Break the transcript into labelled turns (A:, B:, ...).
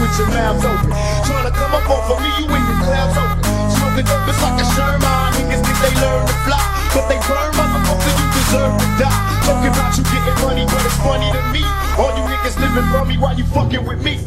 A: with your
B: mouths open. Trying to come up off of me, you in your clouds open. Smoking dope, it's like a Sherman. Niggas think they learn to fly, but they burn motherfucker, you deserve to die. Talking about you getting money, but it's funny to me. All you niggas living from me, why you fucking with me?